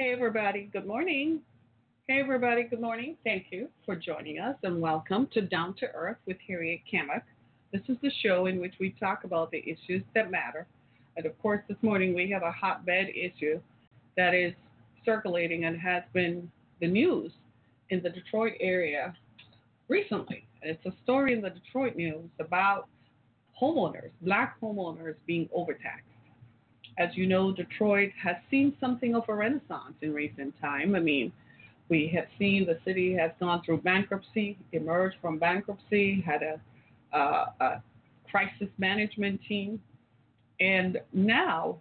Hey, everybody. Good morning. Hey, everybody. Good morning. Thank you for joining us and welcome to Down to Earth with Harriet Kamek. This is the show in which we talk about the issues that matter. And of course, this morning we have a hotbed issue that is circulating and has been the news in the Detroit area recently. It's a story in the Detroit news about homeowners, black homeowners being overtaxed. As you know, Detroit has seen something of a renaissance in recent time. I mean, we have seen the city has gone through bankruptcy, emerged from bankruptcy, had a, a crisis management team, and now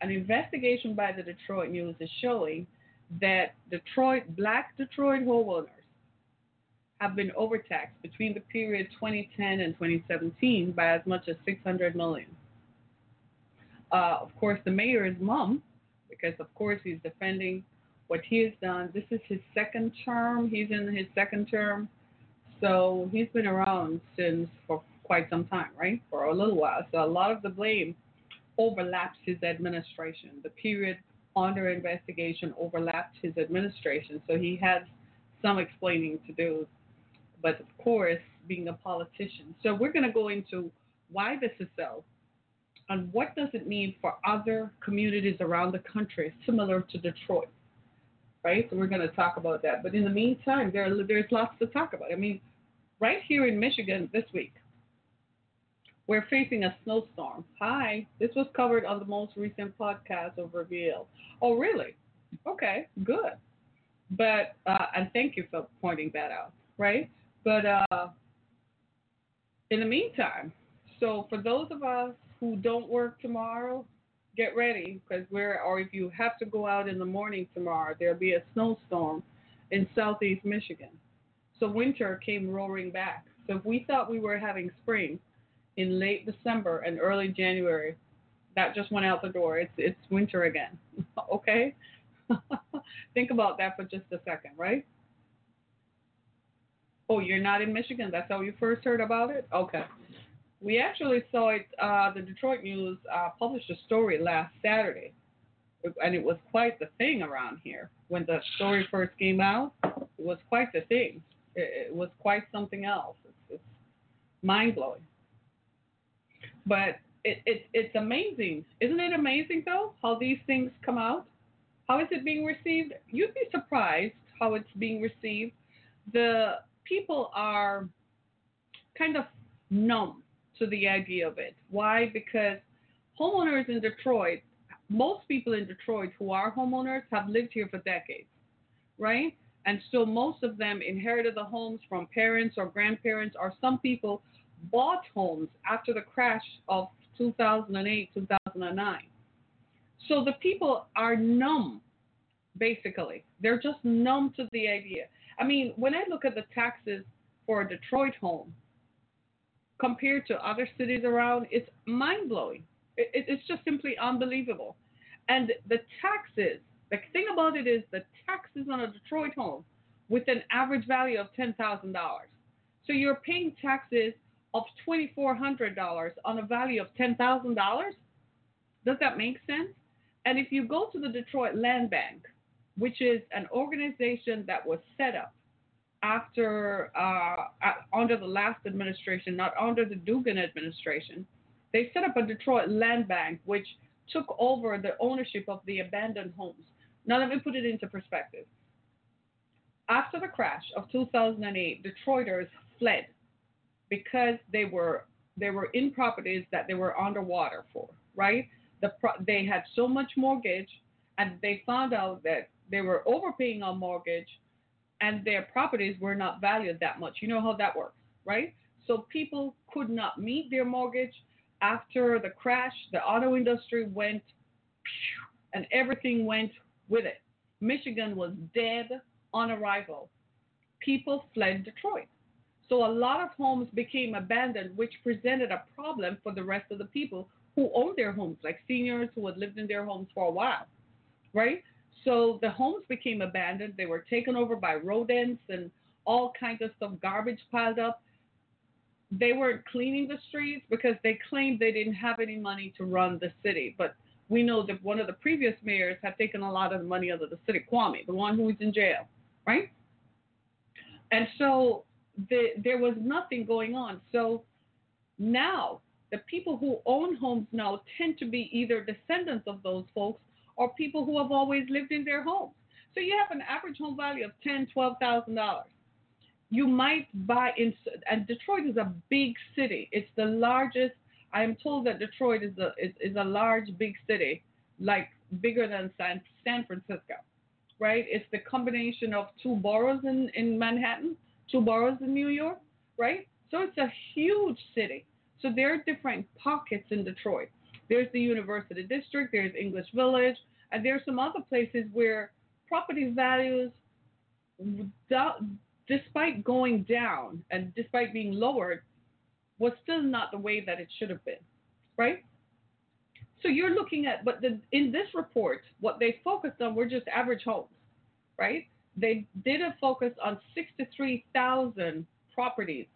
an investigation by the Detroit News is showing that Detroit, black Detroit homeowners have been overtaxed between the period 2010 and 2017 by as much as 600 million. Uh, of course, the mayor is mum because, of course, he's defending what he has done. This is his second term. He's in his second term. So he's been around since for quite some time, right? For a little while. So a lot of the blame overlaps his administration. The period under investigation overlapped his administration, so he has some explaining to do. But of course, being a politician. So we're going to go into why this is so and what does it mean for other communities around the country similar to Detroit. Right? So we're going to talk about that. But in the meantime, there, there's lots to talk about. I mean, right here in Michigan this week, we're facing a snowstorm. Hi, this was covered on the most recent podcast of Reveal. Oh, really? Okay, good. But uh, and thank you for pointing that out, right? But uh, in the meantime, so for those of us who don't work tomorrow, get ready because we're or if you have to go out in the morning tomorrow, there'll be a snowstorm in southeast Michigan. So winter came roaring back. So if we thought we were having spring, in late December and early January. That just went out the door. It's it's winter again. okay? Think about that for just a second, right? Oh, you're not in Michigan. That's how you first heard about it? Okay. We actually saw it. Uh, the Detroit News uh, published a story last Saturday, and it was quite the thing around here. When the story first came out, it was quite the thing. It, it was quite something else. It's, it's mind blowing. But it, it, it's amazing. Isn't it amazing, though, how these things come out? How is it being received? You'd be surprised how it's being received. The people are kind of numb to the idea of it. Why? Because homeowners in Detroit, most people in Detroit who are homeowners have lived here for decades, right? And so most of them inherited the homes from parents or grandparents, or some people bought homes after the crash of 2008, 2009. So the people are numb, basically. They're just numb to the idea. I mean, when I look at the taxes for a Detroit home compared to other cities around, it's mind blowing. It, it's just simply unbelievable. And the taxes, the thing about it is the taxes on a Detroit home with an average value of $10,000. So you're paying taxes of $2,400 on a value of $10,000? Does that make sense? And if you go to the Detroit Land Bank, which is an organization that was set up after uh, under the last administration, not under the Duggan administration, they set up a Detroit Land Bank which took over the ownership of the abandoned homes. Now let me put it into perspective. After the crash of 2008, Detroiters fled because they were they were in properties that they were underwater for, right? The pro- they had so much mortgage, and they found out that they were overpaying on mortgage, and their properties were not valued that much. You know how that works, right? So people could not meet their mortgage after the crash. The auto industry went, and everything went with it. Michigan was dead on arrival. People fled Detroit. So a lot of homes became abandoned, which presented a problem for the rest of the people who owned their homes, like seniors who had lived in their homes for a while, right? So the homes became abandoned. They were taken over by rodents and all kinds of stuff, garbage piled up. They weren't cleaning the streets because they claimed they didn't have any money to run the city. But we know that one of the previous mayors had taken a lot of the money out of the city, Kwame, the one who was in jail, right? And so the, there was nothing going on. So now the people who own homes now tend to be either descendants of those folks or people who have always lived in their homes. So you have an average home value of ten, twelve thousand dollars. You might buy in, and Detroit is a big city. It's the largest. I am told that Detroit is a is, is a large, big city, like bigger than San San Francisco, right? It's the combination of two boroughs in in Manhattan, two boroughs in New York, right? So it's a huge city. So there are different pockets in Detroit. There's the University District, there's English Village, and there's some other places where property values, despite going down and despite being lowered, was still not the way that it should have been, right? So you're looking at, but the, in this report, what they focused on were just average homes, right? They did a focus on 63,000 properties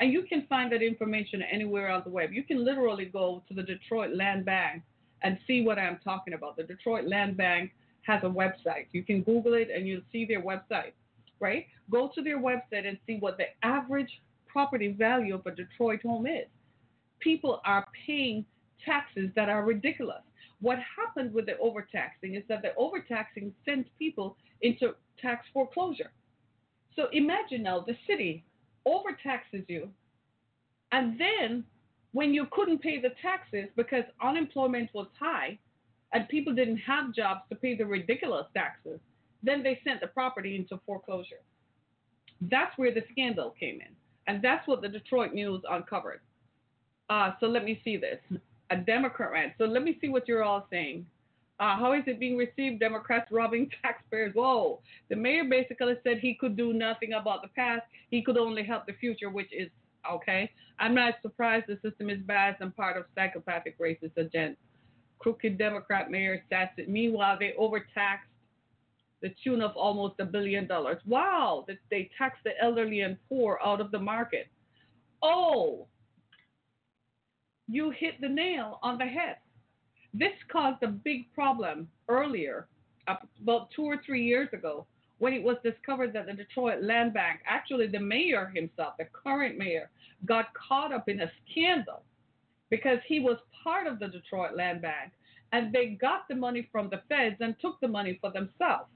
and you can find that information anywhere on the web. You can literally go to the Detroit Land Bank and see what I'm talking about. The Detroit Land Bank has a website. You can Google it and you'll see their website, right? Go to their website and see what the average property value of a Detroit home is. People are paying taxes that are ridiculous. What happened with the overtaxing is that the overtaxing sent people into tax foreclosure. So imagine now the city overtaxes you, and then when you couldn't pay the taxes because unemployment was high and people didn't have jobs to pay the ridiculous taxes, then they sent the property into foreclosure. That's where the scandal came in. And that's what the Detroit News uncovered. Uh, so let me see this. A Democrat ran. So let me see what you're all saying. Uh, how is it being received? Democrats robbing taxpayers. Whoa. The mayor basically said he could do nothing about the past. He could only help the future, which is okay. I'm not surprised the system is biased and part of psychopathic racist agenda. Crooked Democrat mayor it. Meanwhile, they overtaxed the tune of almost a billion dollars. Wow, that they taxed the elderly and poor out of the market. Oh, you hit the nail on the head. This caused a big problem earlier, about two or three years ago, when it was discovered that the Detroit Land Bank, actually the mayor himself, the current mayor, got caught up in a scandal because he was part of the Detroit Land Bank and they got the money from the feds and took the money for themselves.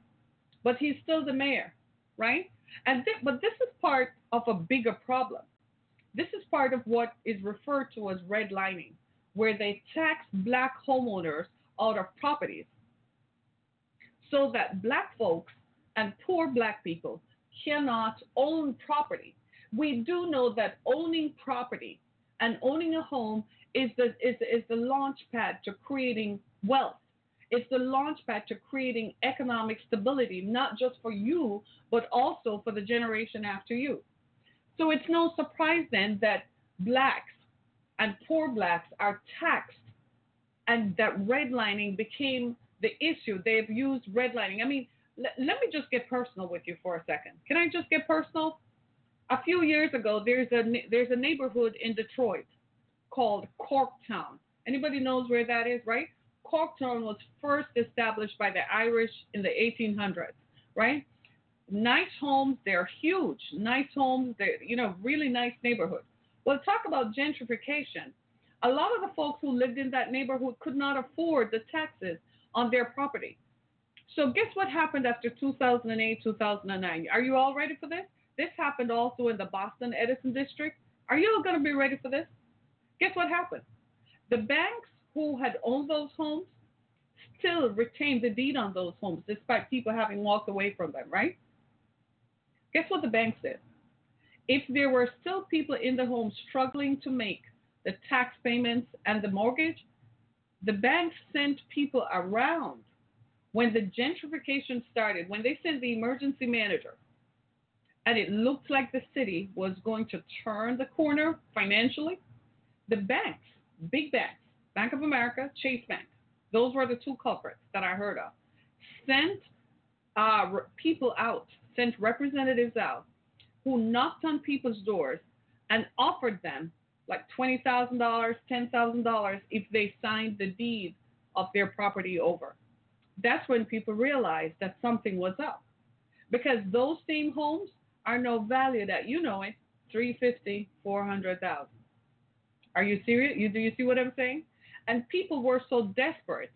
But he's still the mayor, right? And th- but this is part of a bigger problem. This is part of what is referred to as redlining where they tax black homeowners out of properties so that black folks and poor black people cannot own property. We do know that owning property and owning a home is the, is, is the launch pad to creating wealth. It's the launch pad to creating economic stability, not just for you, but also for the generation after you. So it's no surprise then that blacks and poor blacks are taxed, and that redlining became the issue. They've used redlining. I mean, l- let me just get personal with you for a second. Can I just get personal? A few years ago, there's a there's a neighborhood in Detroit called Corktown. Anybody knows where that is, right? Corktown was first established by the Irish in the 1800s, right? Nice homes, they're huge. Nice homes, they you know, really nice neighborhood. Well, talk about gentrification. A lot of the folks who lived in that neighborhood could not afford the taxes on their property. So, guess what happened after 2008, 2009? Are you all ready for this? This happened also in the Boston Edison district. Are you all going to be ready for this? Guess what happened? The banks who had owned those homes still retained the deed on those homes despite people having walked away from them, right? Guess what the banks did? If there were still people in the home struggling to make the tax payments and the mortgage, the bank sent people around. When the gentrification started, when they sent the emergency manager, and it looked like the city was going to turn the corner financially, the banks, big banks, Bank of America, Chase Bank, those were the two culprits that I heard of, sent uh, people out, sent representatives out who knocked on people's doors and offered them like $20,000, $10,000 if they signed the deed of their property over. That's when people realized that something was up. Because those same homes are no value that you know it, 350, 400,000. Are you serious? You do you see what I'm saying? And people were so desperate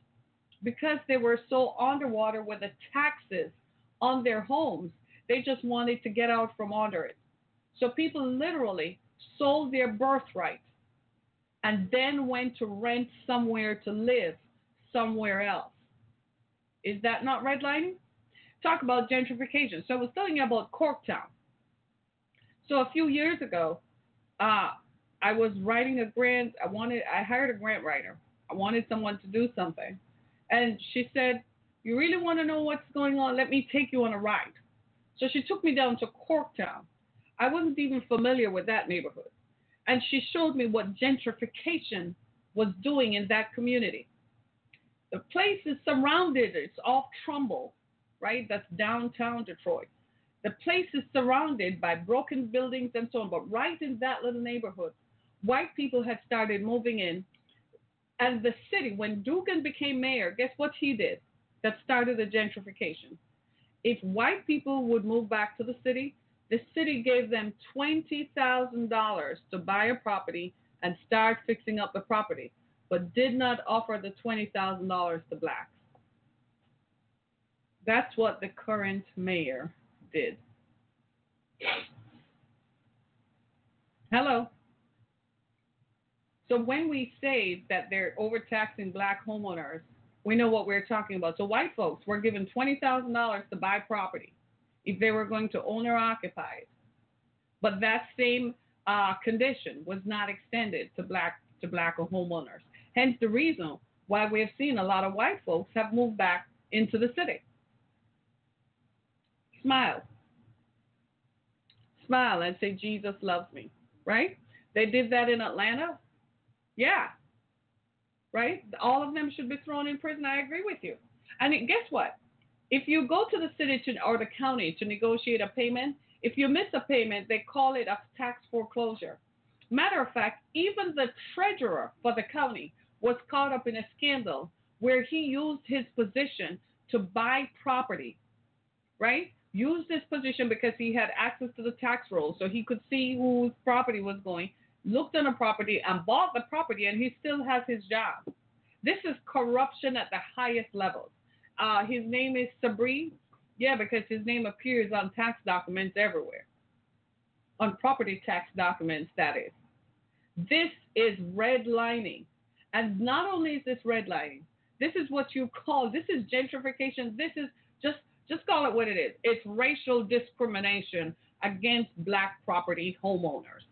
because they were so underwater with the taxes on their homes. They just wanted to get out from under it. So people literally sold their birthright and then went to rent somewhere to live somewhere else. Is that not redlining? Talk about gentrification. So I was telling you about Corktown. So a few years ago, uh, I was writing a grant. I wanted, I hired a grant writer. I wanted someone to do something, and she said, "You really want to know what's going on? Let me take you on a ride." So she took me down to Corktown. I wasn't even familiar with that neighborhood, and she showed me what gentrification was doing in that community. The place is surrounded. It's off Trumbull, right? That's downtown Detroit. The place is surrounded by broken buildings and so on. But right in that little neighborhood, white people had started moving in. And the city, when Duggan became mayor, guess what he did that started the gentrification? If white people would move back to the city, the city gave them $20,000 to buy a property and start fixing up the property, but did not offer the $20,000 to blacks. That's what the current mayor did. Hello. So when we say that they're overtaxing black homeowners, we know what we're talking about. So white folks were given twenty thousand dollars to buy property if they were going to own or occupy it, but that same uh, condition was not extended to black to black homeowners. Hence the reason why we have seen a lot of white folks have moved back into the city. Smile. Smile and say, Jesus loves me, right? They did that in Atlanta. Yeah. Right? All of them should be thrown in prison. I agree with you. And guess what? If you go to the city to, or the county to negotiate a payment, if you miss a payment, they call it a tax foreclosure. Matter of fact, even the treasurer for the county was caught up in a scandal where he used his position to buy property, right? used this position because he had access to the tax rolls, so he could see whose property was going, looked on a property and bought the property, and he still has his job. This is corruption at the highest levels. Uh, his name is Sabree. Yeah, because his name appears on tax documents everywhere, on property tax documents, that is. This is redlining. And not only is this redlining, this is what you call, this is gentrification. This is just just call it what it is. It's racial discrimination against black property homeowners.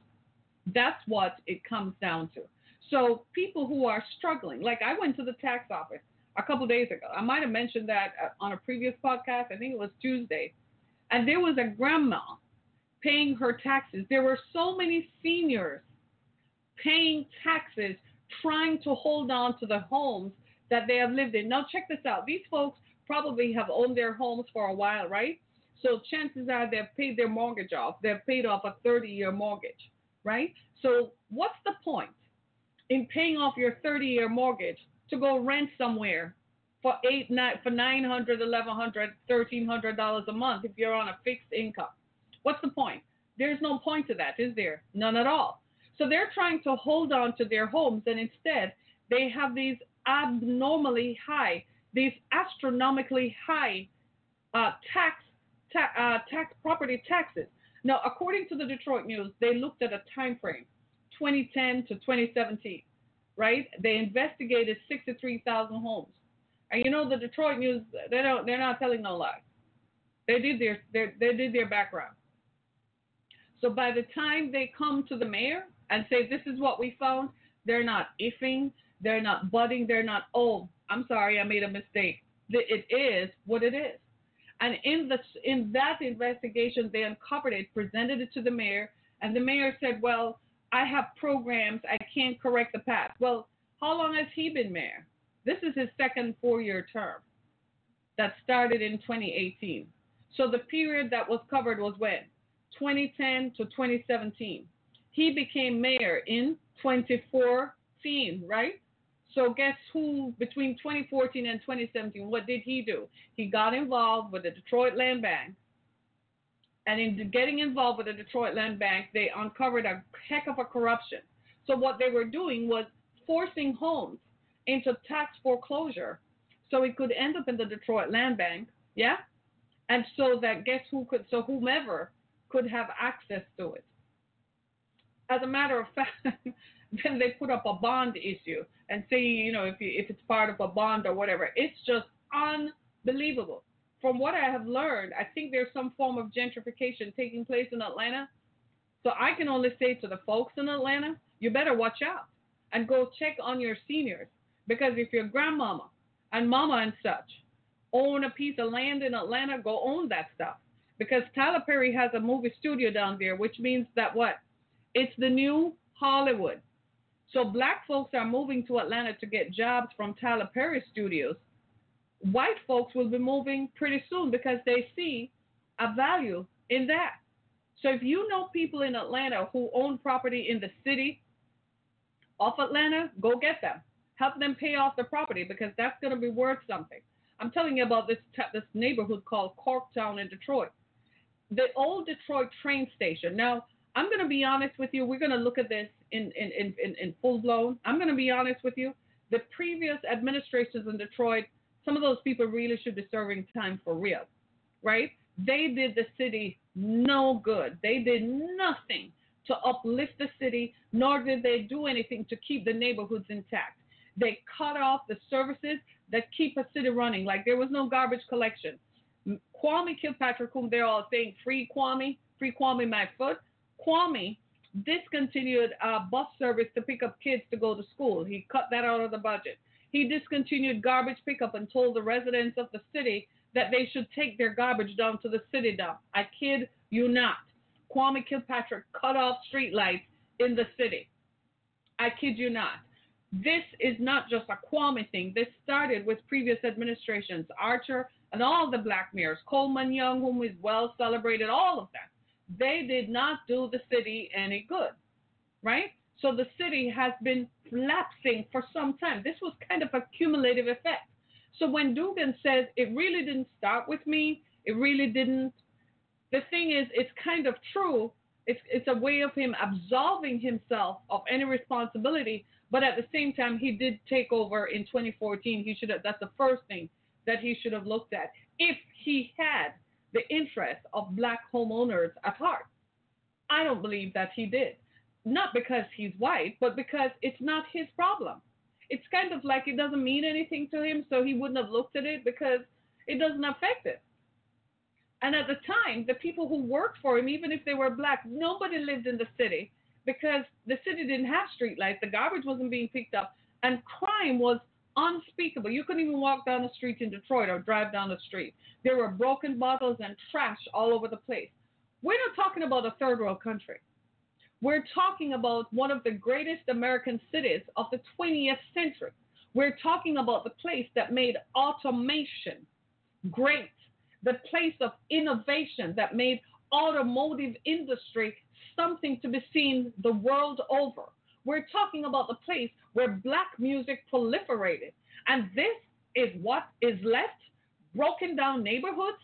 That's what it comes down to. So people who are struggling, like I went to the tax office a couple days ago. I might have mentioned that uh, on a previous podcast. I think it was Tuesday. And there was a grandma paying her taxes. There were so many seniors paying taxes, trying to hold on to the homes that they have lived in. Now, check this out. These folks probably have owned their homes for a while, right? So chances are they've paid their mortgage off. They've paid off a 30 year mortgage, right? So what's the point in paying off your 30 year mortgage to go rent somewhere for eight, nine, for 900, 1100, 1300 dollars a month if you're on a fixed income? What's the point? There's no point to that, is there? None at all. So they're trying to hold on to their homes, and instead they have these abnormally high these astronomically high uh, tax, ta- uh, tax property taxes. Now, according to the Detroit News, they looked at a time frame, 2010 to 2017, right? They investigated 63,000 homes, and you know the Detroit News, they don't, they're not telling no lies. They did their, their they did their background. So by the time they come to the mayor and say this is what we found, they're not ifing, they're not budding, they're not oh I'm sorry, I made a mistake. it is what it is. And in the in that investigation, they uncovered it, presented it to the mayor, and the mayor said, "Well, I have programs. I can't correct the past." Well, how long has he been mayor? This is his second four-year term. That started in 2018. So the period that was covered was when 2010 to 2017. He became mayor in 2014, right? So guess who between 2014 and 2017, what did he do? He got involved with the Detroit Land Bank. And in getting involved with the Detroit Land Bank, they uncovered a heck of a corruption. So what they were doing was forcing homes into tax foreclosure so it could end up in the Detroit Land Bank, yeah? And so that guess who could so whomever could have access to it. As a matter of fact, then they put up a bond issue and say, you know, if you, if it's part of a bond or whatever. It's just unbelievable. From what I have learned, I think there's some form of gentrification taking place in Atlanta. So I can only say to the folks in Atlanta, you better watch out and go check on your seniors because if your grandmama and mama and such own a piece of land in Atlanta, go own that stuff because Tyler Perry has a movie studio down there, which means that what? It's the new Hollywood. So black folks are moving to Atlanta to get jobs from Tyler Perry Studios. White folks will be moving pretty soon because they see a value in that. So if you know people in Atlanta who own property in the city of Atlanta, go get them. Help them pay off the property because that's going to be worth something. I'm telling you about this this neighborhood called Corktown in Detroit. The old Detroit train station. Now, I'm going to be honest with you. We're going to look at this in, in, in, in full blown. I'm going to be honest with you. The previous administrations in Detroit, some of those people really should be serving time for real, right? They did the city no good. They did nothing to uplift the city, nor did they do anything to keep the neighborhoods intact. They cut off the services that keep a city running. Like there was no garbage collection. Kwame Kilpatrick, whom they're all saying free Kwame, free Kwame McFoot, Kwame discontinued uh, bus service to pick up kids to go to school. He cut that out of the budget. He discontinued garbage pickup and told the residents of the city that they should take their garbage down to the city dump. I kid you not. Kwame Kilpatrick cut off streetlights in the city. I kid you not. This is not just a Kwame thing. This started with previous administrations, Archer and all the black mayors, Coleman Young, whom is well celebrated, all of them they did not do the city any good, right? So the city has been lapsing for some time. This was kind of a cumulative effect. So when Duggan says it really didn't start with me, it really didn't. The thing is, it's kind of true. It's, it's a way of him absolving himself of any responsibility. But at the same time, he did take over in 2014. He should have. That's the first thing that he should have looked at if he had the interests of black homeowners at heart. I don't believe that he did. Not because he's white, but because it's not his problem. It's kind of like it doesn't mean anything to him, so he wouldn't have looked at it because it doesn't affect it. And at the time, the people who worked for him, even if they were black, nobody lived in the city because the city didn't have streetlights, the garbage wasn't being picked up, and crime was unspeakable. You couldn't even walk down the street in Detroit or drive down the street. There were broken bottles and trash all over the place. We're not talking about a third world country. We're talking about one of the greatest American cities of the 20th century. We're talking about the place that made automation great, the place of innovation that made automotive industry something to be seen the world over. We're talking about the place where black music proliferated. And this is what is left broken down neighborhoods.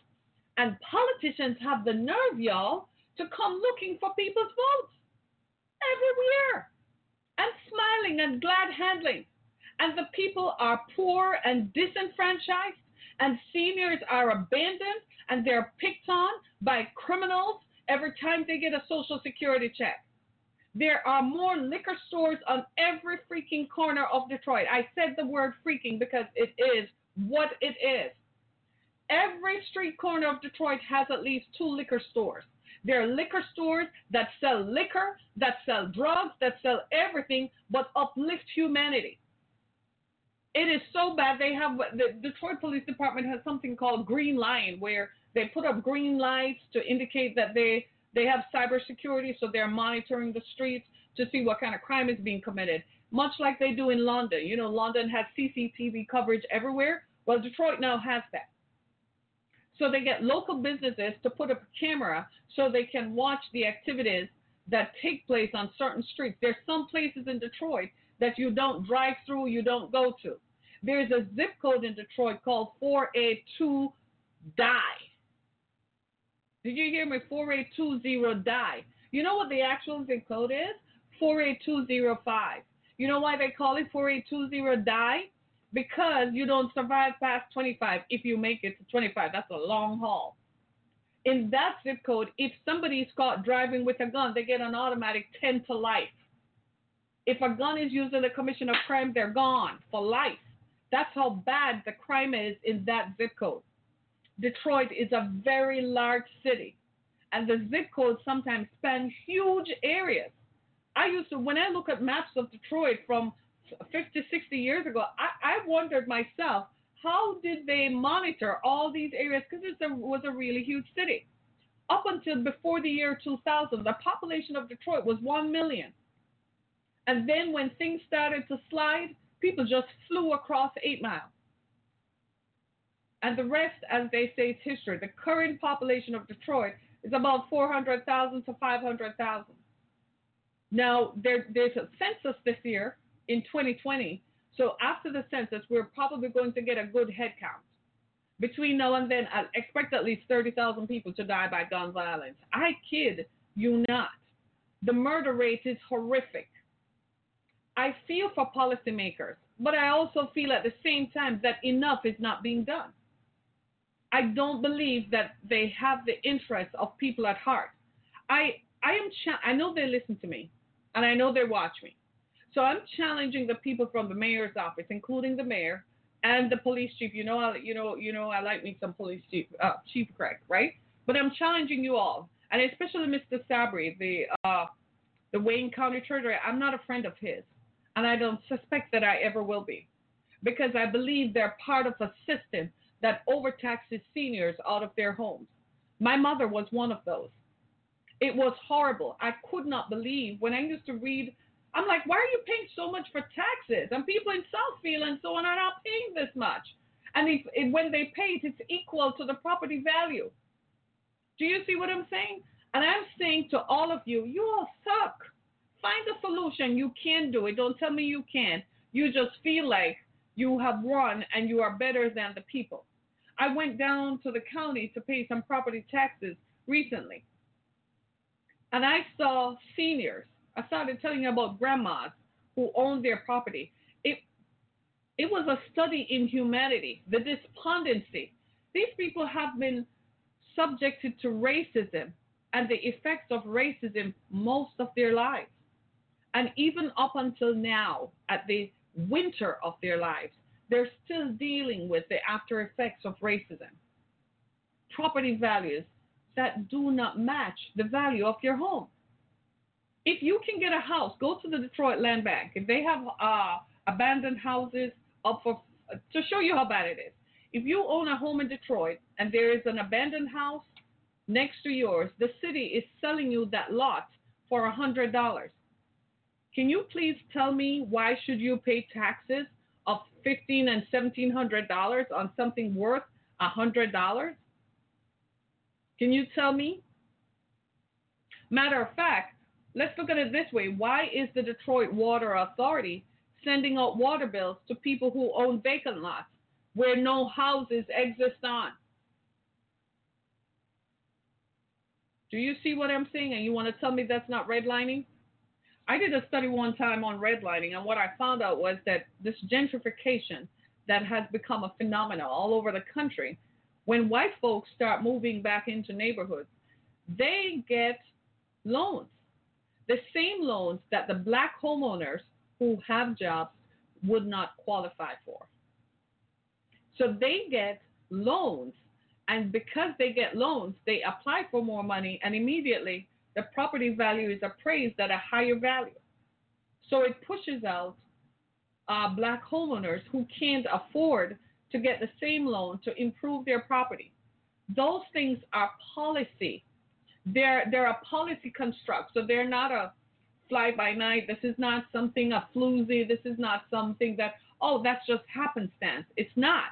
And politicians have the nerve, y'all, to come looking for people's votes everywhere and smiling and glad handling. And the people are poor and disenfranchised, and seniors are abandoned and they're picked on by criminals every time they get a social security check. There are more liquor stores on every freaking corner of Detroit. I said the word freaking because it is what it is. Every street corner of Detroit has at least two liquor stores. There are liquor stores that sell liquor, that sell drugs, that sell everything but uplift humanity. It is so bad. They have the Detroit Police Department has something called Green Light, where they put up green lights to indicate that they they have cybersecurity, so they're monitoring the streets to see what kind of crime is being committed. Much like they do in London. You know, London has CCTV coverage everywhere. Well, Detroit now has that. So they get local businesses to put up a camera so they can watch the activities that take place on certain streets. There's some places in Detroit that you don't drive through, you don't go to. There's a zip code in Detroit called 482 die. Did you hear me? 4820 die. You know what the actual zip code is? 48205. You know why they call it 4820 die? Because you don't survive past 25 if you make it to 25. That's a long haul. In that zip code, if somebody is caught driving with a gun, they get an automatic 10 to life. If a gun is used in the commission of crime, they're gone for life. That's how bad the crime is in that zip code. Detroit is a very large city, and the zip codes sometimes span huge areas. I used to, when I look at maps of Detroit from 50, 60 years ago, I, I wondered myself, how did they monitor all these areas? Because it was a really huge city. Up until before the year 2000, the population of Detroit was 1 million. And then when things started to slide, people just flew across eight miles. And the rest, as they say, is history. The current population of Detroit is about 400,000 to 500,000. Now, there, there's a census this year in 2020. So after the census, we're probably going to get a good head count. Between now and then, I expect at least 30,000 people to die by gun violence. I kid you not. The murder rate is horrific. I feel for policymakers, but I also feel at the same time that enough is not being done. I don't believe that they have the interests of people at heart. I I am I know they listen to me, and I know they watch me. So I'm challenging the people from the mayor's office, including the mayor and the police chief. You know, I, you know, you know, I like me some police chief, uh, Chief Craig, right? But I'm challenging you all, and especially Mr. Sabree, the uh, the Wayne County Treasurer. I'm not a friend of his and I don't suspect that I ever will be, because I believe they're part of a system that overtaxes seniors out of their homes. My mother was one of those. It was horrible. I could not believe when I used to read. I'm like, why are you paying so much for taxes? And people in Southfield and so on are not paying this much. And if, if, when they pay it, it's equal to the property value. Do you see what I'm saying? And I'm saying to all of you, you all suck. Find a solution. You can do it. Don't tell me you can't. You just feel like you have won and you are better than the people. I went down to the county to pay some property taxes recently. And I saw seniors. I started telling you about grandmas who owned their property. It it was a study in humanity, the despondency. These people have been subjected to racism and the effects of racism most of their lives. And even up until now, at the winter of their lives, they're still dealing with the after effects of racism. Property values that do not match the value of your home. If you can get a house, go to the Detroit Land Bank. If they have uh, abandoned houses up for to show you how bad it is. If you own a home in Detroit and there is an abandoned house next to yours, the city is selling you that lot for a hundred dollars. Can you please tell me why should you pay taxes of fifteen and seventeen hundred dollars on something worth a hundred dollars? Can you tell me? Matter of fact, let's look at it this way. Why is the Detroit Water Authority sending out water bills to people who own vacant lots where no houses exist on? Do you see what I'm saying? And you want to tell me that's not redlining? I did a study one time on redlining, and what I found out was that this gentrification that has become a phenomenon all over the country, when white folks start moving back into neighborhoods, they get loans. The same loans that the black homeowners who have jobs would not qualify for. So they get loans, and because they get loans, they apply for more money, and immediately the property value is appraised at a higher value. So it pushes out uh, black homeowners who can't afford to get the same loan to improve their property. Those things are policy. They're they're a policy construct, so they're not a fly by night. This is not something a floozy. This is not something that oh that's just happenstance. It's not.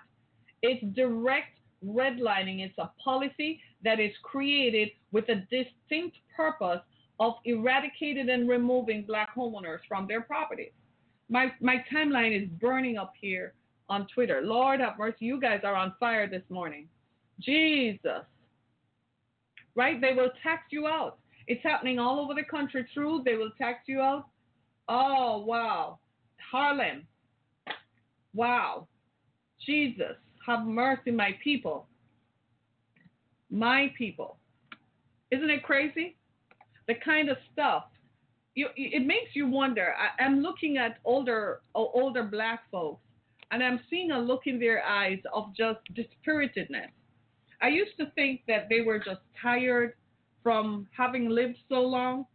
It's direct redlining. is a policy that is created with a distinct purpose of eradicating and removing black homeowners from their properties. My my timeline is burning up here on Twitter. Lord have mercy, you guys are on fire this morning. Jesus. Right? They will tax you out. It's happening all over the country. True, they will tax you out. Oh wow. Harlem. Wow. Jesus, have mercy, my people. My people. Isn't it crazy? The kind of stuff you, it makes you wonder. I, am looking at older older black folks, and I'm seeing a look in their eyes of just dispiritedness. I used to think that they were just tired from having lived so long,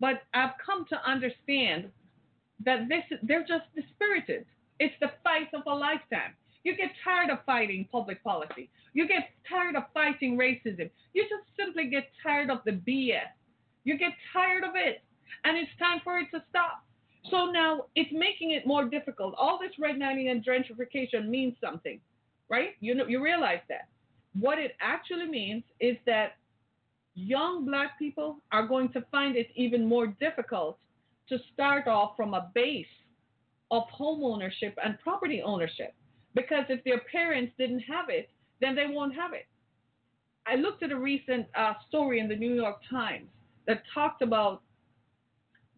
but I've come to understand that this they're just dispirited. It's the fight of a lifetime. You get tired of fighting public policy. You get tired of fighting racism. You just simply get tired of the BS. You get tired of it and it's time for it to stop. So now it's making it more difficult. All this redlining and gentrification means something, right? You know, you realize that. What it actually means is that young black people are going to find it even more difficult to start off from a base of home ownership and property ownership. Because if their parents didn't have it, then they won't have it. I looked at a recent uh, story in the New York Times that talked about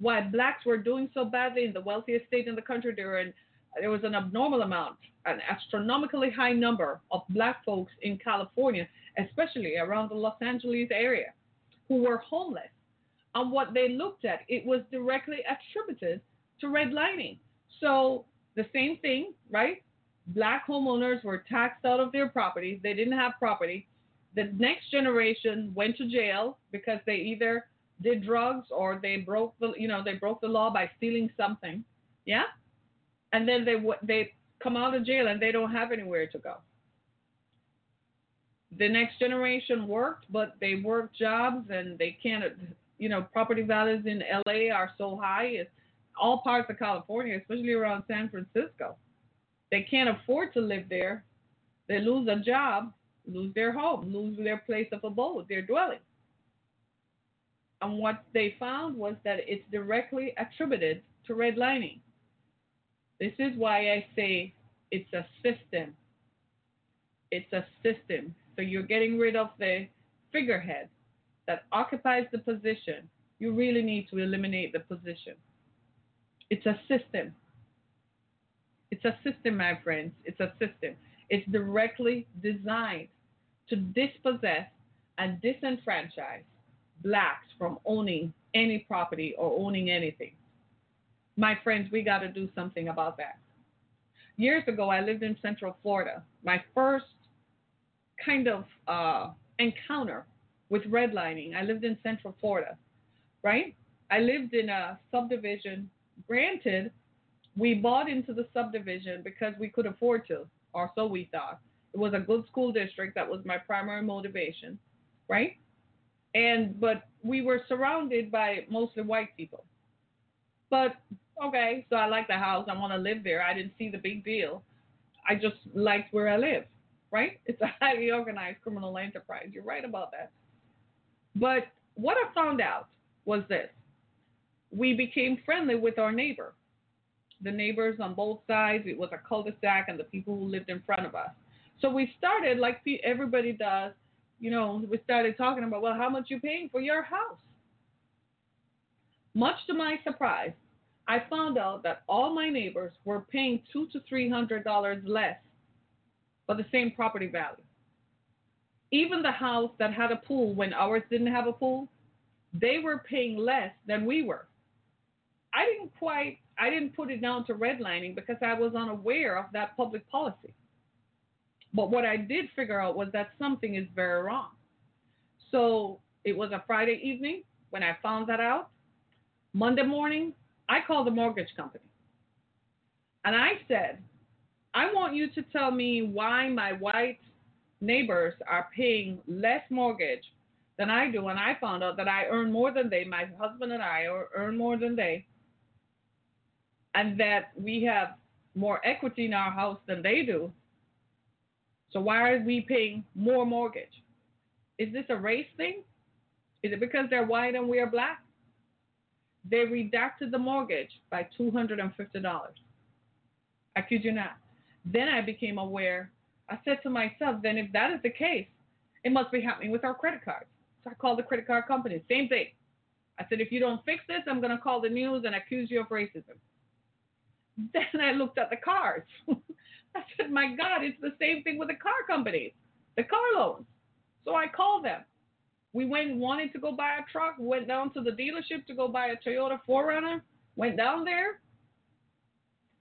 why blacks were doing so badly in the wealthiest state in the country. There, in, there was an abnormal amount, an astronomically high number of black folks in California, especially around the Los Angeles area, who were homeless. And what they looked at, it was directly attributed to redlining. So the same thing, right? Black homeowners were taxed out of their properties. They didn't have property. The next generation went to jail because they either did drugs or they broke the you know they broke the law by stealing something. Yeah? And then they they come out of jail and they don't have anywhere to go. The next generation worked but they work jobs and they can't you know property values in LA are so high. It's all parts of California especially around San Francisco they can't afford to live there they lose a job lose their home lose their place of abode their dwelling and what they found was that it's directly attributed to redlining. This is why I say it's a system. It's a system. So you're getting rid of the figurehead that occupies the position. You really need to eliminate the position. It's a system. It's a system, my friends. It's a system. It's directly designed to dispossess and disenfranchise blacks from owning any property or owning anything. My friends, we got to do something about that. Years ago, I lived in Central Florida. My first kind of uh, encounter with redlining, I lived in Central Florida, right? I lived in a subdivision. Granted, we bought into the subdivision because we could afford to, or so we thought. It was a good school district. That was my primary motivation, right? and but we were surrounded by mostly white people. But okay, so I like the house. I want to live there. I didn't see the big deal. I just liked where I live. Right? It's a highly organized criminal enterprise. You're right about that. But what I found out was this: we became friendly with our neighbor. The neighbors on both sides. It was a cul-de-sac, and the people who lived in front of us. So we started like everybody does you know, we started talking about, well, how much you paying for your house? Much to my surprise, I found out that all my neighbors were paying two to three hundred dollars less for the same property value. Even the house that had a pool when ours didn't have a pool, they were paying less than we were. I didn't quite I didn't put it down to redlining because I was unaware of that public policy. But what I did figure out was that something is very wrong. So it was a Friday evening when I found that out. Monday morning, I called the mortgage company. And I said, I want you to tell me why my white neighbors are paying less mortgage than I do. And I found out that I earn more than they, my husband and I earn more than they, and that we have more equity in our house than they do. So why are we paying more mortgage? Is this a race thing? Is it because they're white and we are black? They redacted the mortgage by $250. I kid you not. Then I became aware. I said to myself, then if that is the case, it must be happening with our credit cards. So I called the credit card company. Same thing. I said, if you don't fix this, I'm going to call the news and accuse you of racism. Then I looked at the cards. I said, my God, it's the same thing with the car companies, the car loans. So I called them. We went wanted to go buy a truck, went down to the dealership to go buy a Toyota 4Runner, went down there,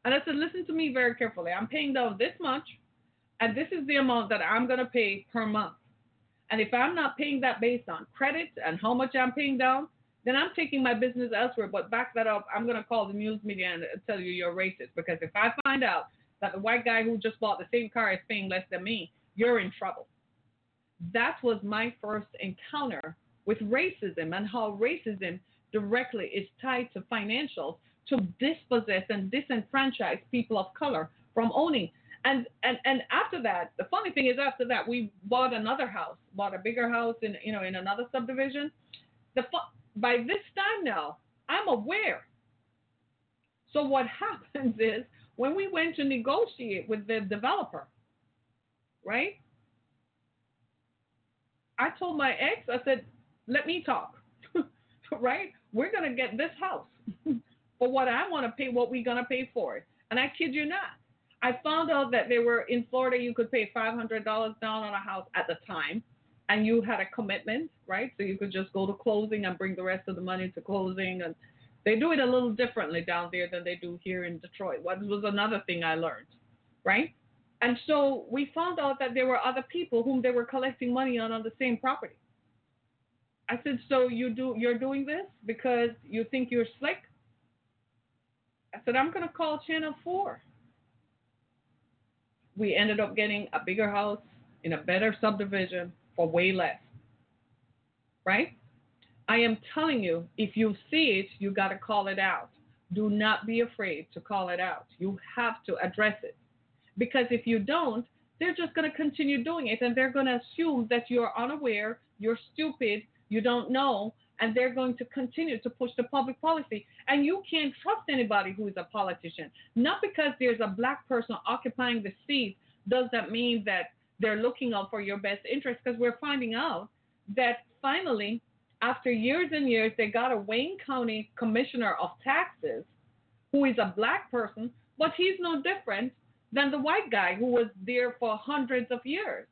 and I said, listen to me very carefully. I'm paying down this much, and this is the amount that I'm going to pay per month. And if I'm not paying that based on credit and how much I'm paying down, then I'm taking my business elsewhere. But back that up, I'm going to call the news media and tell you you're racist. Because if I find out that the white guy who just bought the same car is paying less than me, you're in trouble. That was my first encounter with racism and how racism directly is tied to financials to dispossess and disenfranchise people of color from owning. And, and and after that, the funny thing is, after that, we bought another house, bought a bigger house in you know in another subdivision. The by this time now, I'm aware. So what happens is when we went to negotiate with the developer, right? I told my ex, I said, let me talk, right? We're gonna get this house. for what I want to pay, what we're going to pay for it. And I kid you not. I found out that they were in Florida, you could pay $500 down on a house at the time, and you had a commitment, right? So you could just go to closing and bring the rest of the money to closing. And they do it a little differently down there than they do here in Detroit. What was another thing I learned, right? And so we found out that there were other people whom they were collecting money on on the same property. I said, so you do you're doing this because you think you're slick? I said, I'm to call Channel 4. We ended up getting a bigger house in a better subdivision for way less. Right? I am telling you, if you see it, you got to call it out. Do not be afraid to call it out. You have to address it. Because if you don't, they're just going to continue doing it and they're going to assume that you're unaware, you're stupid, you don't know, and they're going to continue to push the public policy. And you can't trust anybody who is a politician. Not because there's a black person occupying the seat does that mean that they're looking out for your best interest because we're finding out that finally, after years and years, they got a Wayne County commissioner of taxes who is a black person, but he's no different than the white guy who was there for hundreds of years.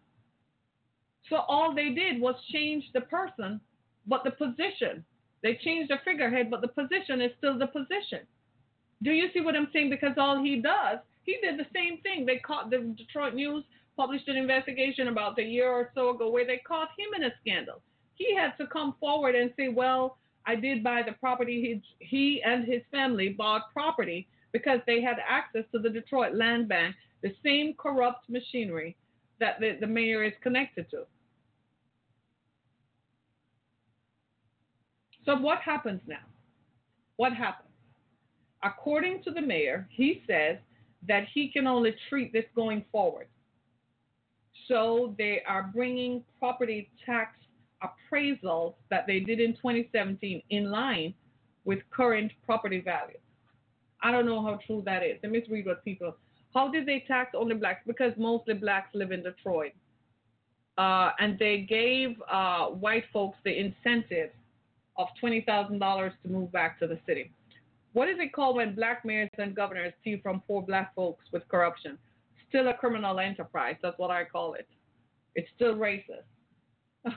So all they did was change the person but the position. They changed the figurehead, but the position is still the position. Do you see what I'm saying? Because all he does, he did the same thing. They caught the Detroit News published an investigation about a year or so ago where they caught him in a scandal. He had to come forward and say, "Well, I did buy the property. He, he and his family bought property because they had access to the Detroit Land Bank, the same corrupt machinery that the, the mayor is connected to." So what happens now? What happens? According to the mayor, he says that he can only treat this going forward. So they are bringing property tax appraisals that they did in 2017 in line with current property values. I don't know how true that is. Let me read what people. How did they tax only blacks? Because mostly blacks live in Detroit. Uh, and they gave uh, white folks the incentive of $20,000 to move back to the city. What is it called when black mayors and governors steal from poor black folks with corruption? Still a criminal enterprise. That's what I call it. It's still racist.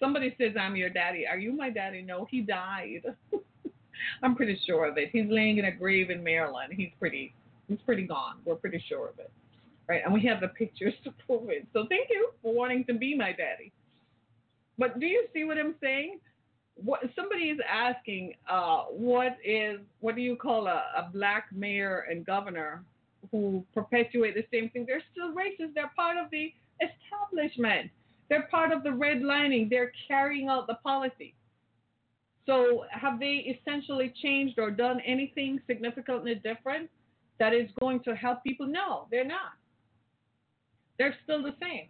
Somebody says, I'm your daddy. Are you my daddy? No, he died. I'm pretty sure of it. He's laying in a grave in Maryland. He's pretty he's pretty gone. We're pretty sure of it. Right? And we have the pictures to prove it. So thank you for wanting to be my daddy. But do you see what I'm saying? what somebody is asking uh, what is what do you call a, a black mayor and governor who perpetuate the same thing. They're still racist. They're part of the establishment. They're part of the redlining. They're carrying out the policy. So have they essentially changed or done anything significantly different that is going to help people? No, they're not. They're still the same.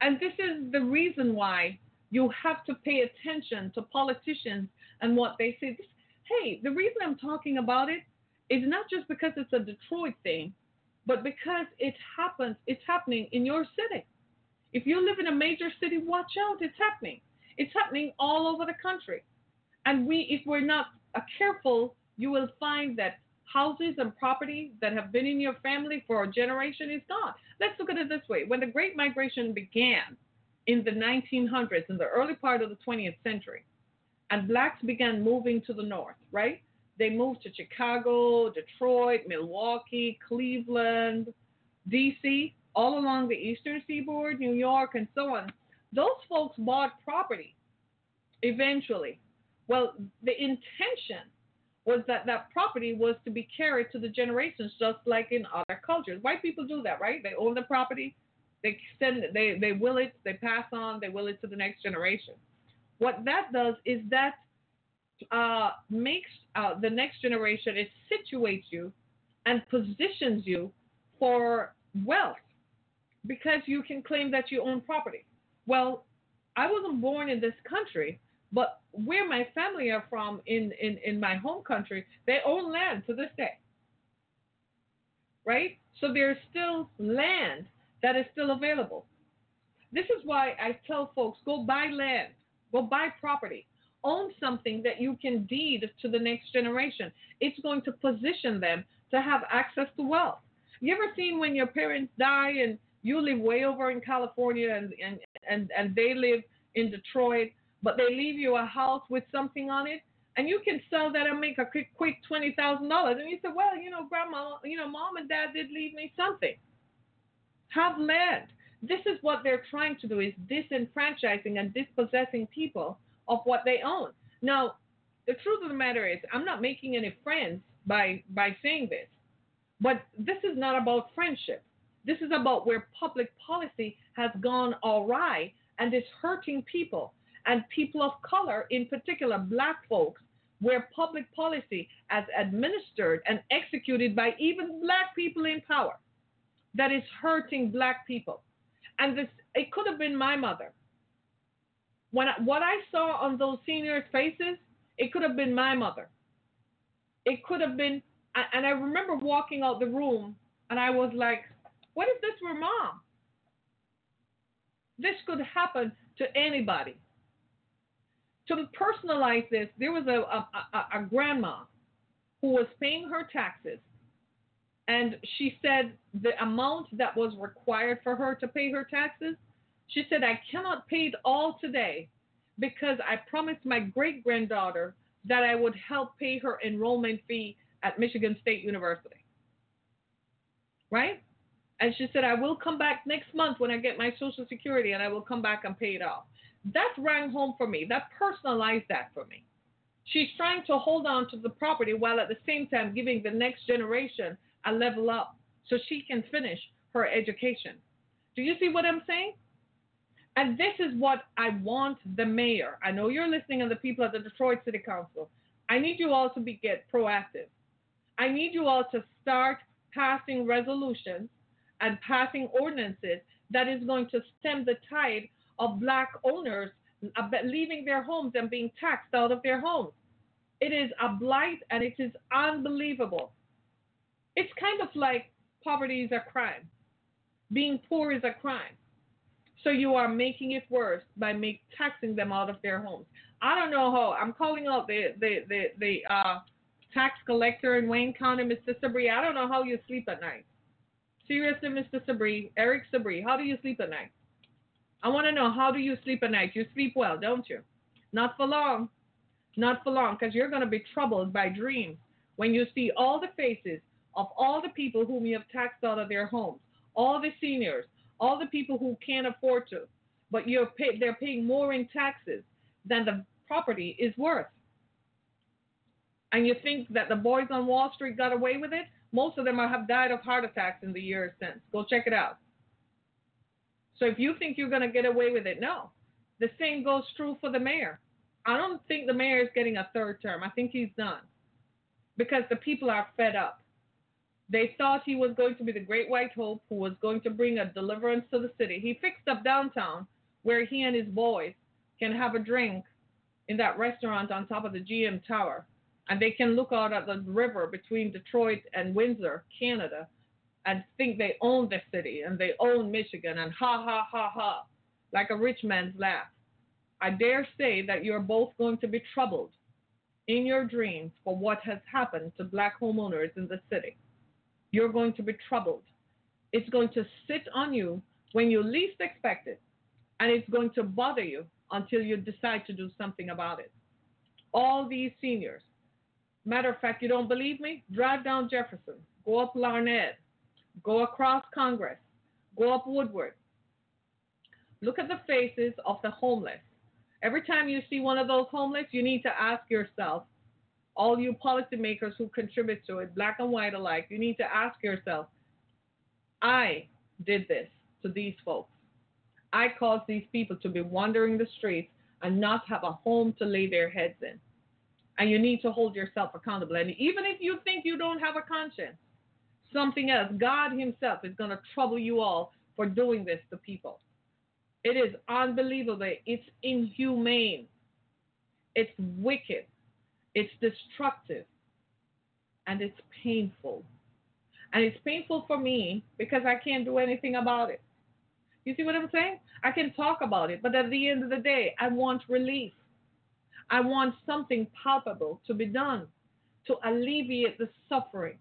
And this is the reason why you have to pay attention to politicians and what they say. Hey, the reason I'm talking about it is not just because it's a Detroit thing, but because it happens, it's happening in your city. If you live in a major city, watch out, it's happening. It's happening all over the country. And we, if we're not uh, careful, you will find that houses and property that have been in your family for a generation is gone. Let's look at it this way. When the Great Migration began in the 1900s, in the early part of the 20th century, and blacks began moving to the north, right? They moved to Chicago, Detroit, Milwaukee, Cleveland, D.C., all along the eastern seaboard, New York, and so on. Those folks bought property eventually. Well, the intention was that that property was to be carried to the generations, just like in other cultures. White people do that, right? They own the property, they send they they will it, they pass on, they will it to the next generation. What that does is that uh, makes uh, the next generation. It situates you and positions you for wealth because you can claim that you own property. Well, I wasn't born in this country, but where my family are from in, in, in my home country, they own land to this day. Right? So there's still land that is still available. This is why I tell folks go buy land, go buy property, own something that you can deed to the next generation. It's going to position them to have access to wealth. You ever seen when your parents die and you live way over in California and, and, and, and they live in Detroit but they leave you a house with something on it, and you can sell that and make a quick, quick twenty thousand dollars. And you say, well, you know, grandma, you know, mom and dad did leave me something. Have land. This is what they're trying to do: is disenfranchising and dispossessing people of what they own. Now, the truth of the matter is, I'm not making any friends by by saying this, but this is not about friendship. This is about where public policy has gone awry and is hurting people and people of color, in particular black folks, where public policy as administered and executed by even black people in power that is hurting black people. And this it could have been my mother. When I, what I saw on those seniors' faces, it could have been my mother. It could have been and I remember walking out the room and I was like, what if this were mom? This could happen to anybody to personalize this, there was a, a, a, a grandma who was paying her taxes, and she said the amount that was required for her to pay her taxes, she said, I cannot pay it all today because I promised my great granddaughter that I would help pay her enrollment fee at Michigan State University. Right? And she said, I will come back next month when I get my Social Security and I will come back and pay it off. That rang home for me. That personalized that for me. She's trying to hold on to the property while at the same time giving the next generation a level up so she can finish her education. Do you see what I'm saying? And this is what I want the mayor. I know you're listening and the people at the Detroit City Council. I need you all to be get proactive. I need you all to start passing resolutions and passing ordinances that is going to stem the tide of black owners uh, leaving their homes and being taxed out of their homes. It is a blight and it is unbelievable. It's kind of like poverty is a crime. Being poor is a crime. So you are making it worse by make, taxing them out of their homes. I don't know how. I'm calling out the the the, the uh, tax collector in Wayne County, Mr. Sabree. I don't know how you sleep at night. Seriously, Mr. Sabree, Eric Sabree, how do you sleep at night? I want to know how do you sleep at night? You sleep well, don't you? Not for long. Not for long, because you're going to be troubled by dreams when you see all the faces of all the people whom you have taxed out of their homes, all the seniors, all the people who can't afford to, but you're pay, they're paying more in taxes than the property is worth. And you think that the boys on Wall Street got away with it? Most of them have died of heart attacks in the years since. Go check it out. So if you think you're going to get away with it, no. The same goes true for the mayor. I don't think the mayor is getting a third term. I think he's done because the people are fed up. They thought he was going to be the great white hope who was going to bring a deliverance to the city. He fixed up downtown where he and his boys can have a drink in that restaurant on top of the GM Tower. And they can look out at the river between Detroit and Windsor, Canada, and think they own the city and they own Michigan and ha ha ha ha, like a rich man's laugh. I dare say that you're both going to be troubled in your dreams for what has happened to black homeowners in the city. You're going to be troubled. It's going to sit on you when you least expect it, and it's going to bother you until you decide to do something about it. All these seniors, matter of fact, you don't believe me? Drive down Jefferson, go up Larned, go across Congress, go up Woodward. Look at the faces of the homeless. Every time you see one of those homeless, you need to ask yourself, all you policymakers who contribute to it, black and white alike, you need to ask yourself, I did this to these folks. I caused these people to be wandering the streets and not have a home to lay their heads in. And you need to hold yourself accountable. And even if you think you don't have a conscience, something else, God Himself is going to trouble you all for doing this to people. It is unbelievable. It's inhumane. It's wicked. It's destructive. And it's painful. And it's painful for me because I can't do anything about it. You see what I'm saying? I can talk about it, but at the end of the day, I want relief. I want something palpable to be done to alleviate the suffering.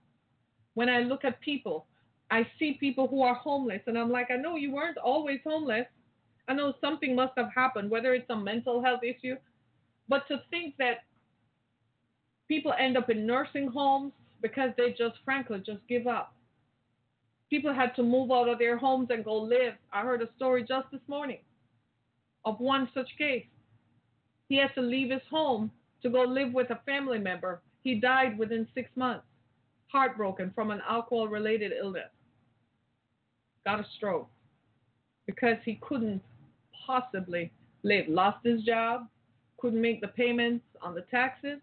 When I look at people, I see people who are homeless, and I'm like, I know you weren't always homeless. I know something must have happened, whether it's a mental health issue, but to think that people end up in nursing homes because they just, frankly, just give up. People had to move out of their homes and go live. I heard a story just this morning of one such case. He had to leave his home to go live with a family member. He died within six months, heartbroken from an alcohol related illness. Got a stroke because he couldn't possibly live. Lost his job, couldn't make the payments on the taxes.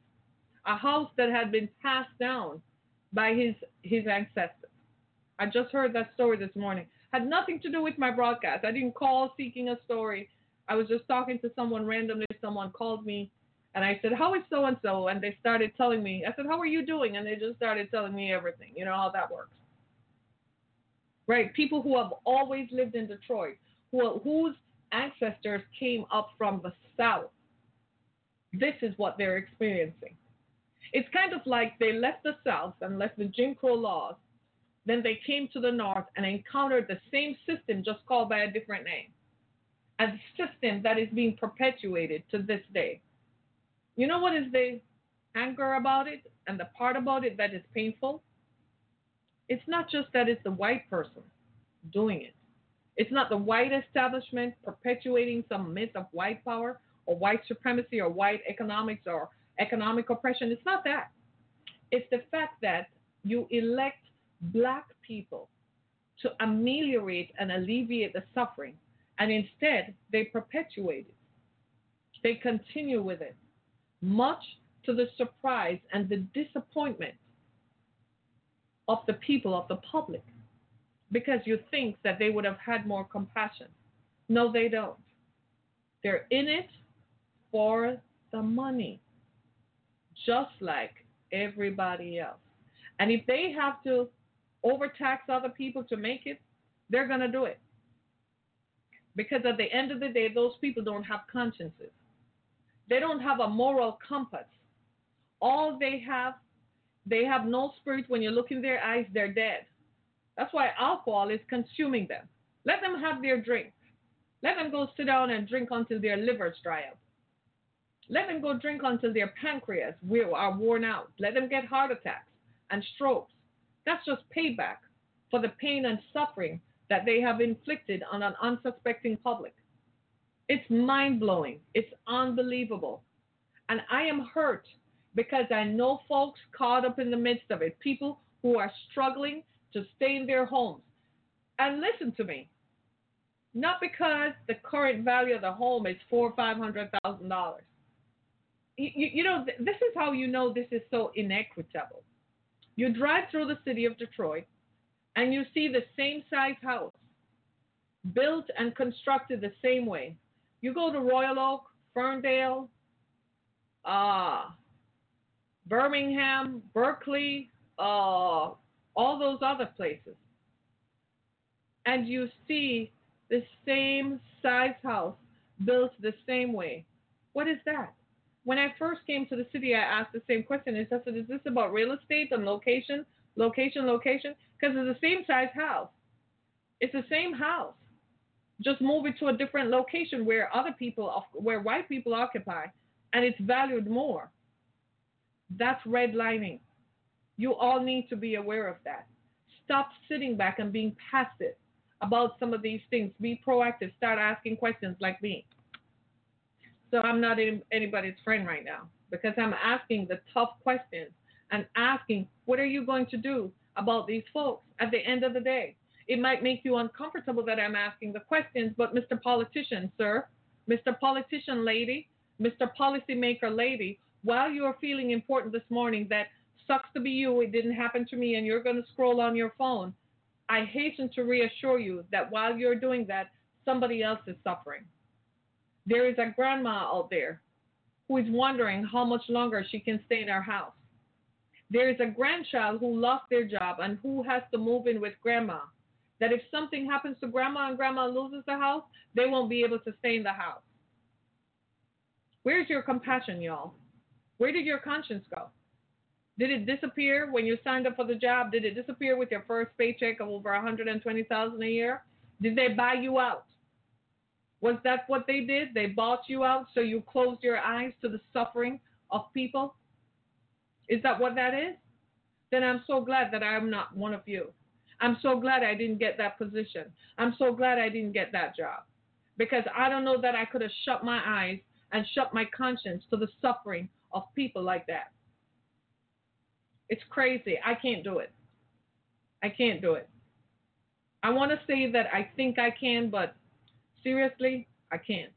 A house that had been passed down by his his ancestors. I just heard that story this morning. Had nothing to do with my broadcast. I didn't call seeking a story. I was just talking to someone randomly. Someone called me and I said, How is so and so? And they started telling me, I said, How are you doing? And they just started telling me everything. You know how that works. Right? People who have always lived in Detroit, who, whose ancestors came up from the South. This is what they're experiencing. It's kind of like they left the South and left the Jim Crow laws. Then they came to the North and encountered the same system, just called by a different name. A system that is being perpetuated to this day. You know what is the anger about it and the part about it that is painful? It's not just that it's the white person doing it. It's not the white establishment perpetuating some myth of white power or white supremacy or white economics or economic oppression. It's not that. It's the fact that you elect black people to ameliorate and alleviate the suffering, and instead they perpetuate it. They continue with it, much to the surprise and the disappointment of the people, of the public because you think that they would have had more compassion. No, they don't. They're in it for the money, just like everybody else. And if they have to overtax other people to make it, they're going to do it. Because at the end of the day, those people don't have consciences. They don't have a moral compass. All they have, they have no spirit. When you look in their eyes, they're dead. That's why alcohol is consuming them. Let them have their drink. Let them go sit down and drink until their livers dry up. Let them go drink until their pancreas are worn out. Let them get heart attacks and strokes. That's just payback for the pain and suffering that they have inflicted on an unsuspecting public. It's mind blowing. It's unbelievable. And I am hurt because I know folks caught up in the midst of it, people who are struggling to stay in their homes. And listen to me. Not because the current value of the home is four or five hundred thousand dollars. You, you know, this is how you know this is so inequitable. You drive through the city of Detroit and you see the same size house built and constructed the same way. You go to Royal Oak, Ferndale, uh, Birmingham, Berkeley, uh, all those other places. And you see the same size house built the same way. What is that? When I first came to the city, I asked the same question. I said, Is this about real estate and location? Location, location? Because it's the same size house. It's the same house. Just move it to a different location where other people, where white people occupy, and it's valued more. That's redlining. You all need to be aware of that. Stop sitting back and being passive about some of these things. Be proactive. Start asking questions like me. So I'm not anybody's friend right now because I'm asking the tough questions and asking, what are you going to do about these folks at the end of the day? It might make you uncomfortable that I'm asking the questions, but Mr. Politician, sir, Mr. Politician lady, Mr. Policymaker lady, while you are feeling important this morning that sucks to be you, it didn't happen to me, and you're going to scroll on your phone, I hasten to reassure you that while you're doing that, somebody else is suffering. There is a grandma out there who is wondering how much longer she can stay in our house. There is a grandchild who lost their job and who has to move in with grandma. That if something happens to grandma and grandma loses the house, they won't be able to stay in the house. Where's your compassion, y'all? Where did your conscience go? Did it disappear when you signed up for the job? Did it disappear with your first paycheck of over 120,000 a year? Did they buy you out? Was that what they did? They bought you out so you closed your eyes to the suffering of people? Is that what that is? Then I'm so glad that I'm not one of you. I'm so glad I didn't get that position. I'm so glad I didn't get that job. Because I don't know that I could have shut my eyes and shut my conscience to the suffering of people like that. It's crazy. I can't do it. I can't do it. I want to say that I think I can, but seriously, I can't.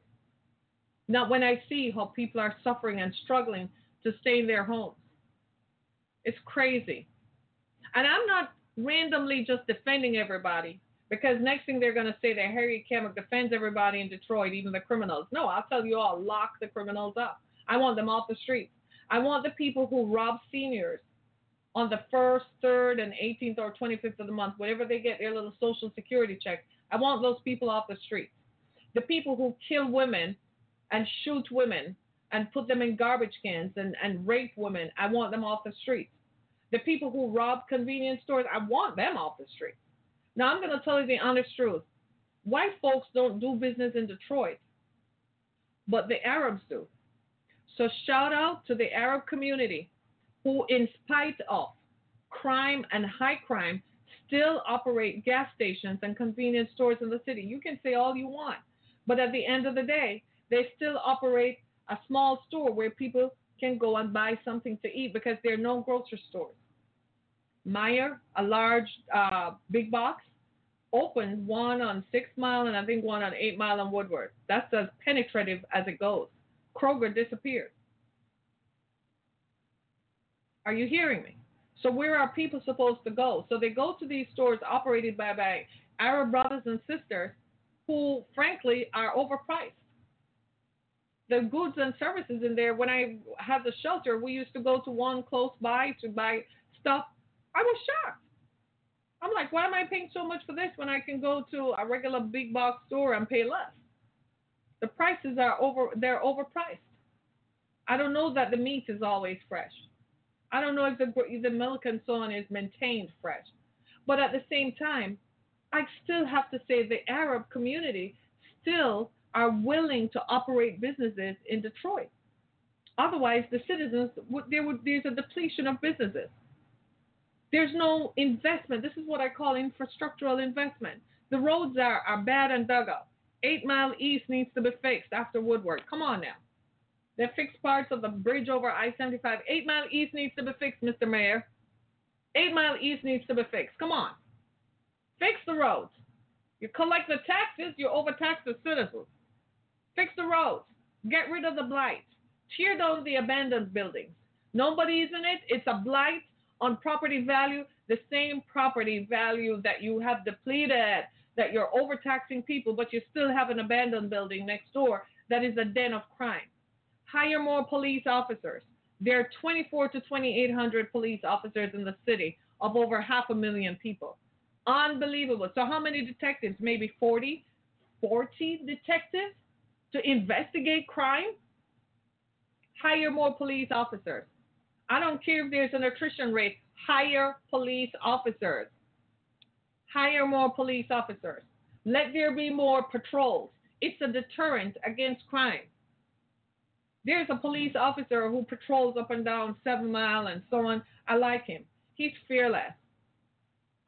Not when I see how people are suffering and struggling to stay in their homes. It's crazy. And I'm not randomly just defending everybody because next thing they're going to say that Harriet Kemick defends everybody in Detroit, even the criminals. No, I'll tell you all, lock the criminals up. I want them off the streets. I want the people who rob seniors on the first, third, and 18th or 25th of the month, whatever they get their little social security check. I want those people off the streets. The people who kill women and shoot women and put them in garbage cans and, and rape women, I want them off the streets. The people who rob convenience stores, I want them off the streets. Now, I'm going to tell you the honest truth. White folks don't do business in Detroit, but the Arabs do. So, shout out to the Arab community who, in spite of crime and high crime, still operate gas stations and convenience stores in the city. You can say all you want, but at the end of the day, they still operate a small store where people can go and buy something to eat because there are no grocery stores. Meijer, a large uh, big box, opened one on Six Mile and I think one on Eight Mile and Woodward. That's as penetrative as it goes. Kroger disappeared. Are you hearing me? So where are people supposed to go? So they go to these stores operated by, by Arab brothers and sisters who, frankly, are overpriced. The goods and services in there, when I had the shelter, we used to go to one close by to buy stuff. I was shocked. I'm like, why am I paying so much for this when I can go to a regular big box store and pay less? The prices are over, they're overpriced. I don't know that the meat is always fresh. I don't know if the, the milk and so on is maintained fresh. But at the same time, I still have to say the Arab community still are willing to operate businesses in Detroit. Otherwise, the citizens there would there's a depletion of businesses. There's no investment. This is what I call infrastructural investment. The roads are, are bad and dug up. Eight Mile East needs to be fixed after Woodward. Come on now. They fixed parts of the bridge over I 75. Eight Mile East needs to be fixed, Mr. Mayor. Eight Mile East needs to be fixed. Come on. Fix the roads. You collect the taxes, you overtax the citizens. Fix the roads. Get rid of the blight. Tear down the abandoned buildings. Nobody's in it. It's a blight on property value, the same property value that you have depleted, that you're overtaxing people, but you still have an abandoned building next door that is a den of crime. Hire more police officers. There are 24 to 2,800 police officers in the city of over half a million people. Unbelievable. So, how many detectives? Maybe 40? 40 detectives to investigate crime? Hire more police officers. I don't care if there's an attrition rate. Hire police officers. Hire more police officers. Let there be more patrols. It's a deterrent against crime. There's a police officer who patrols up and down Seven Mile and so on. I like him. He's fearless.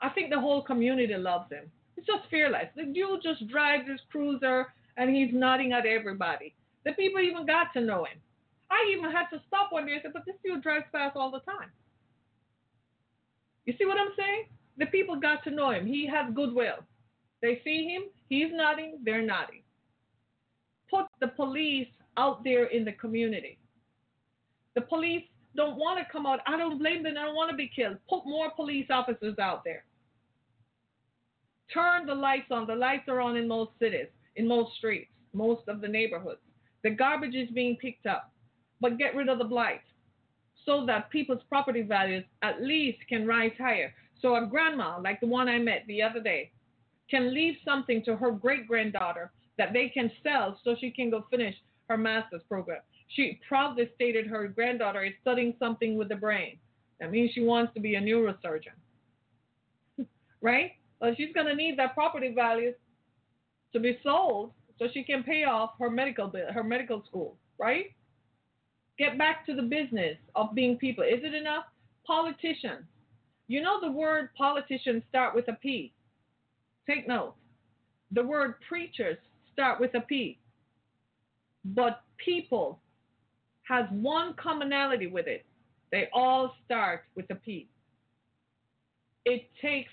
I think the whole community loves him. He's just fearless. The dude just drives his cruiser and he's nodding at everybody. The people even got to know him. I even had to stop one day and say, but this dude drives fast all the time. You see what I'm saying? The people got to know him. He has goodwill. They see him, he's nodding, they're nodding. Put the police out there in the community. The police don't want to come out. I don't blame them. They don't want to be killed. Put more police officers out there. Turn the lights on. The lights are on in most cities, in most streets, most of the neighborhoods. The garbage is being picked up, but get rid of the blight so that people's property values at least can rise higher. So a grandma, like the one I met the other day, can leave something to her great granddaughter that they can sell so she can go finish her master's program. She proudly stated her granddaughter is studying something with the brain. That means she wants to be a neurosurgeon. right? She's going to need that property value to be sold so she can pay off her medical bill, her medical school, right? Get back to the business of being people. Is it enough? Politicians. You know the word politicians start with a P. Take note. The word preachers start with a P. But people has one commonality with it. They all start with a P. It takes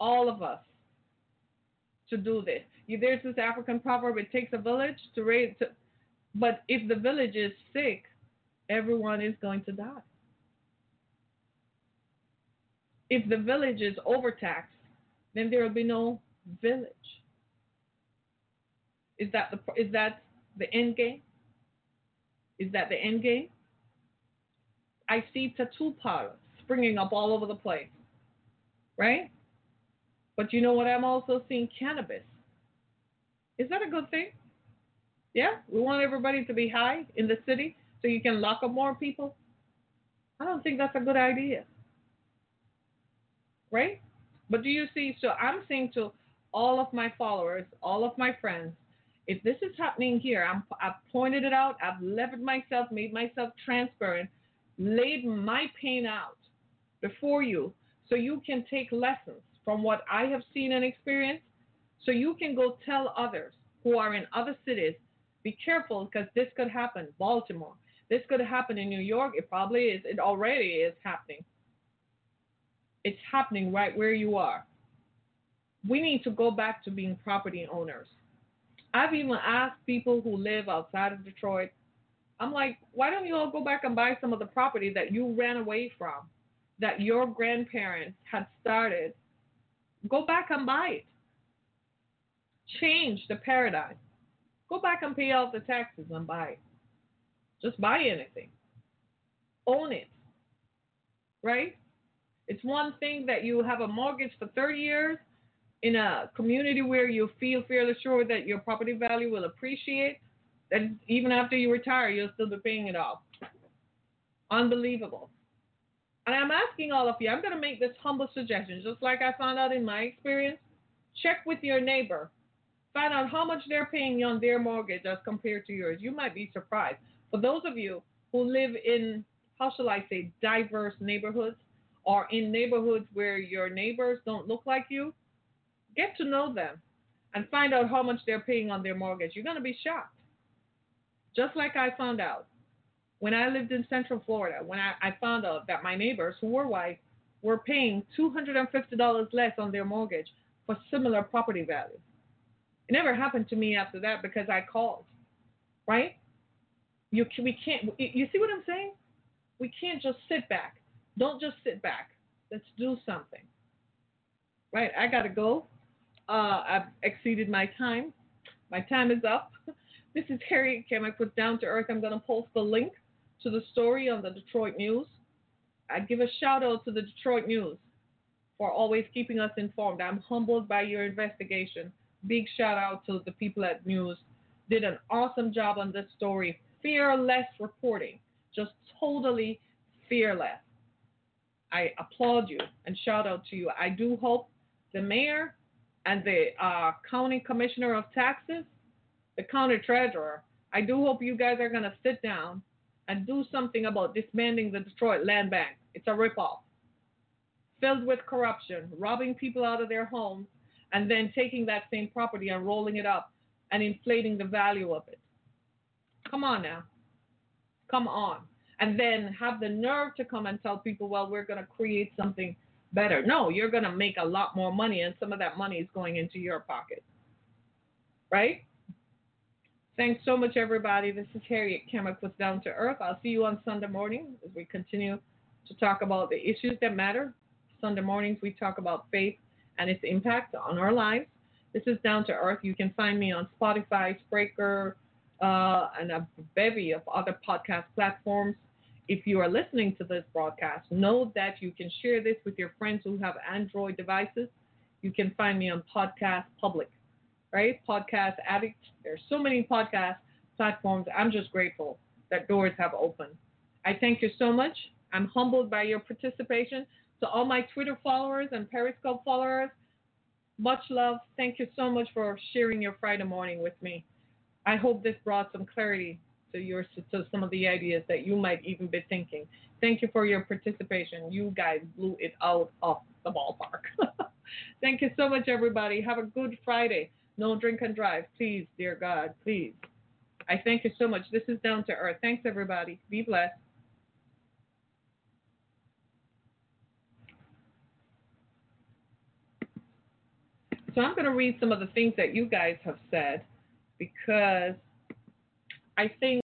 all of us to do this. There's this African proverb: "It takes a village to raise." To, but if the village is sick, everyone is going to die. If the village is overtaxed, then there will be no village. Is that the is that the end game? Is that the end game? I see tattoo parlors springing up all over the place, right? But you know what? I'm also seeing cannabis. Is that a good thing? Yeah, we want everybody to be high in the city so you can lock up more people. I don't think that's a good idea, right? But do you see? So I'm saying to all of my followers, all of my friends, if this is happening here, I'm, I've pointed it out, I've levered myself, made myself transparent, laid my pain out before you so you can take lessons from what I have seen and experienced so you can go tell others who are in other cities be careful because this could happen. Baltimore, this could happen in New York. It probably is. It already is happening. It's happening right where you are. We need to go back to being property owners. I've even asked people who live outside of Detroit, I'm like, why don't you all go back and buy some of the property that you ran away from, that your grandparents had started? Go back and buy it. Change the paradigm. Go back and pay off the taxes and buy it. Just buy anything. Own it. Right? It's one thing that you have a mortgage for 30 years in a community where you feel fairly sure that your property value will appreciate, that even after you retire, you'll still be paying it off. Unbelievable. And I'm asking all of you, I'm going to make this humble suggestion, just like I found out in my experience. Check with your neighbor. Find out how much they're paying on their mortgage as compared to yours. You might be surprised. For those of you who live in, how shall I say, diverse neighborhoods or in neighborhoods where your neighbors don't look like you, Get to know them and find out how much they're paying on their mortgage. You're going to be shocked. Just like I found out when I lived in Central Florida, when I, I found out that my neighbors who were white were paying $250 less on their mortgage for similar property value. It never happened to me after that because I called, right? You we can't. You see what I'm saying? We can't just sit back. Don't just sit back. Let's do something. Right? I gotta go. Uh, I've exceeded my time. My time is up. This is Harriet Kemick with Down to Earth. I'm gonna post the link to the story on the Detroit News. I give a shout out to the Detroit News for always keeping us informed. I'm humbled by your investigation. Big shout out to the people at News. Did an awesome job on this story. Fearless reporting. Just totally fearless. I applaud you and shout out to you. I do hope the mayor and the uh, county commissioner of taxes, the county treasurer, I do hope you guys are going to sit down and do something about disbanding the Detroit Land Bank. It's a ripoff, filled with corruption, robbing people out of their homes, and then taking that same property and rolling it up and inflating the value of it. Come on now. Come on. And then have the nerve to come and tell people, well, we're going to create something better. No, you're going to make a lot more money, and some of that money is going into your pocket. Right? Thanks so much, everybody. This is Harriet Kemick with Down to Earth. I'll see you on Sunday morning as we continue to talk about the issues that matter. Sunday mornings, we talk about faith and its impact on our lives. This is Down to Earth. You can find me on Spotify, Spreaker, uh, and a bevy of other podcast platforms. If you are listening to this broadcast, know that you can share this with your friends who have Android devices. You can find me on Podcast Public right? Podcast Addict. There's so many podcast platforms. I'm just grateful that doors have opened. I thank you so much. I'm humbled by your participation. To all my Twitter followers and Periscope followers, much love. Thank you so much for sharing your Friday morning with me. I hope this brought some clarity to your to some of the ideas that you might even be thinking. Thank you for your participation. You guys blew it out of the ballpark. Thank you so much, everybody. Have a good Friday. No drink and drive, please, dear God, please. I thank you so much. This is Down to Earth. Thanks, everybody. Be blessed. So I'm going to read some of the things that you guys have said because I think.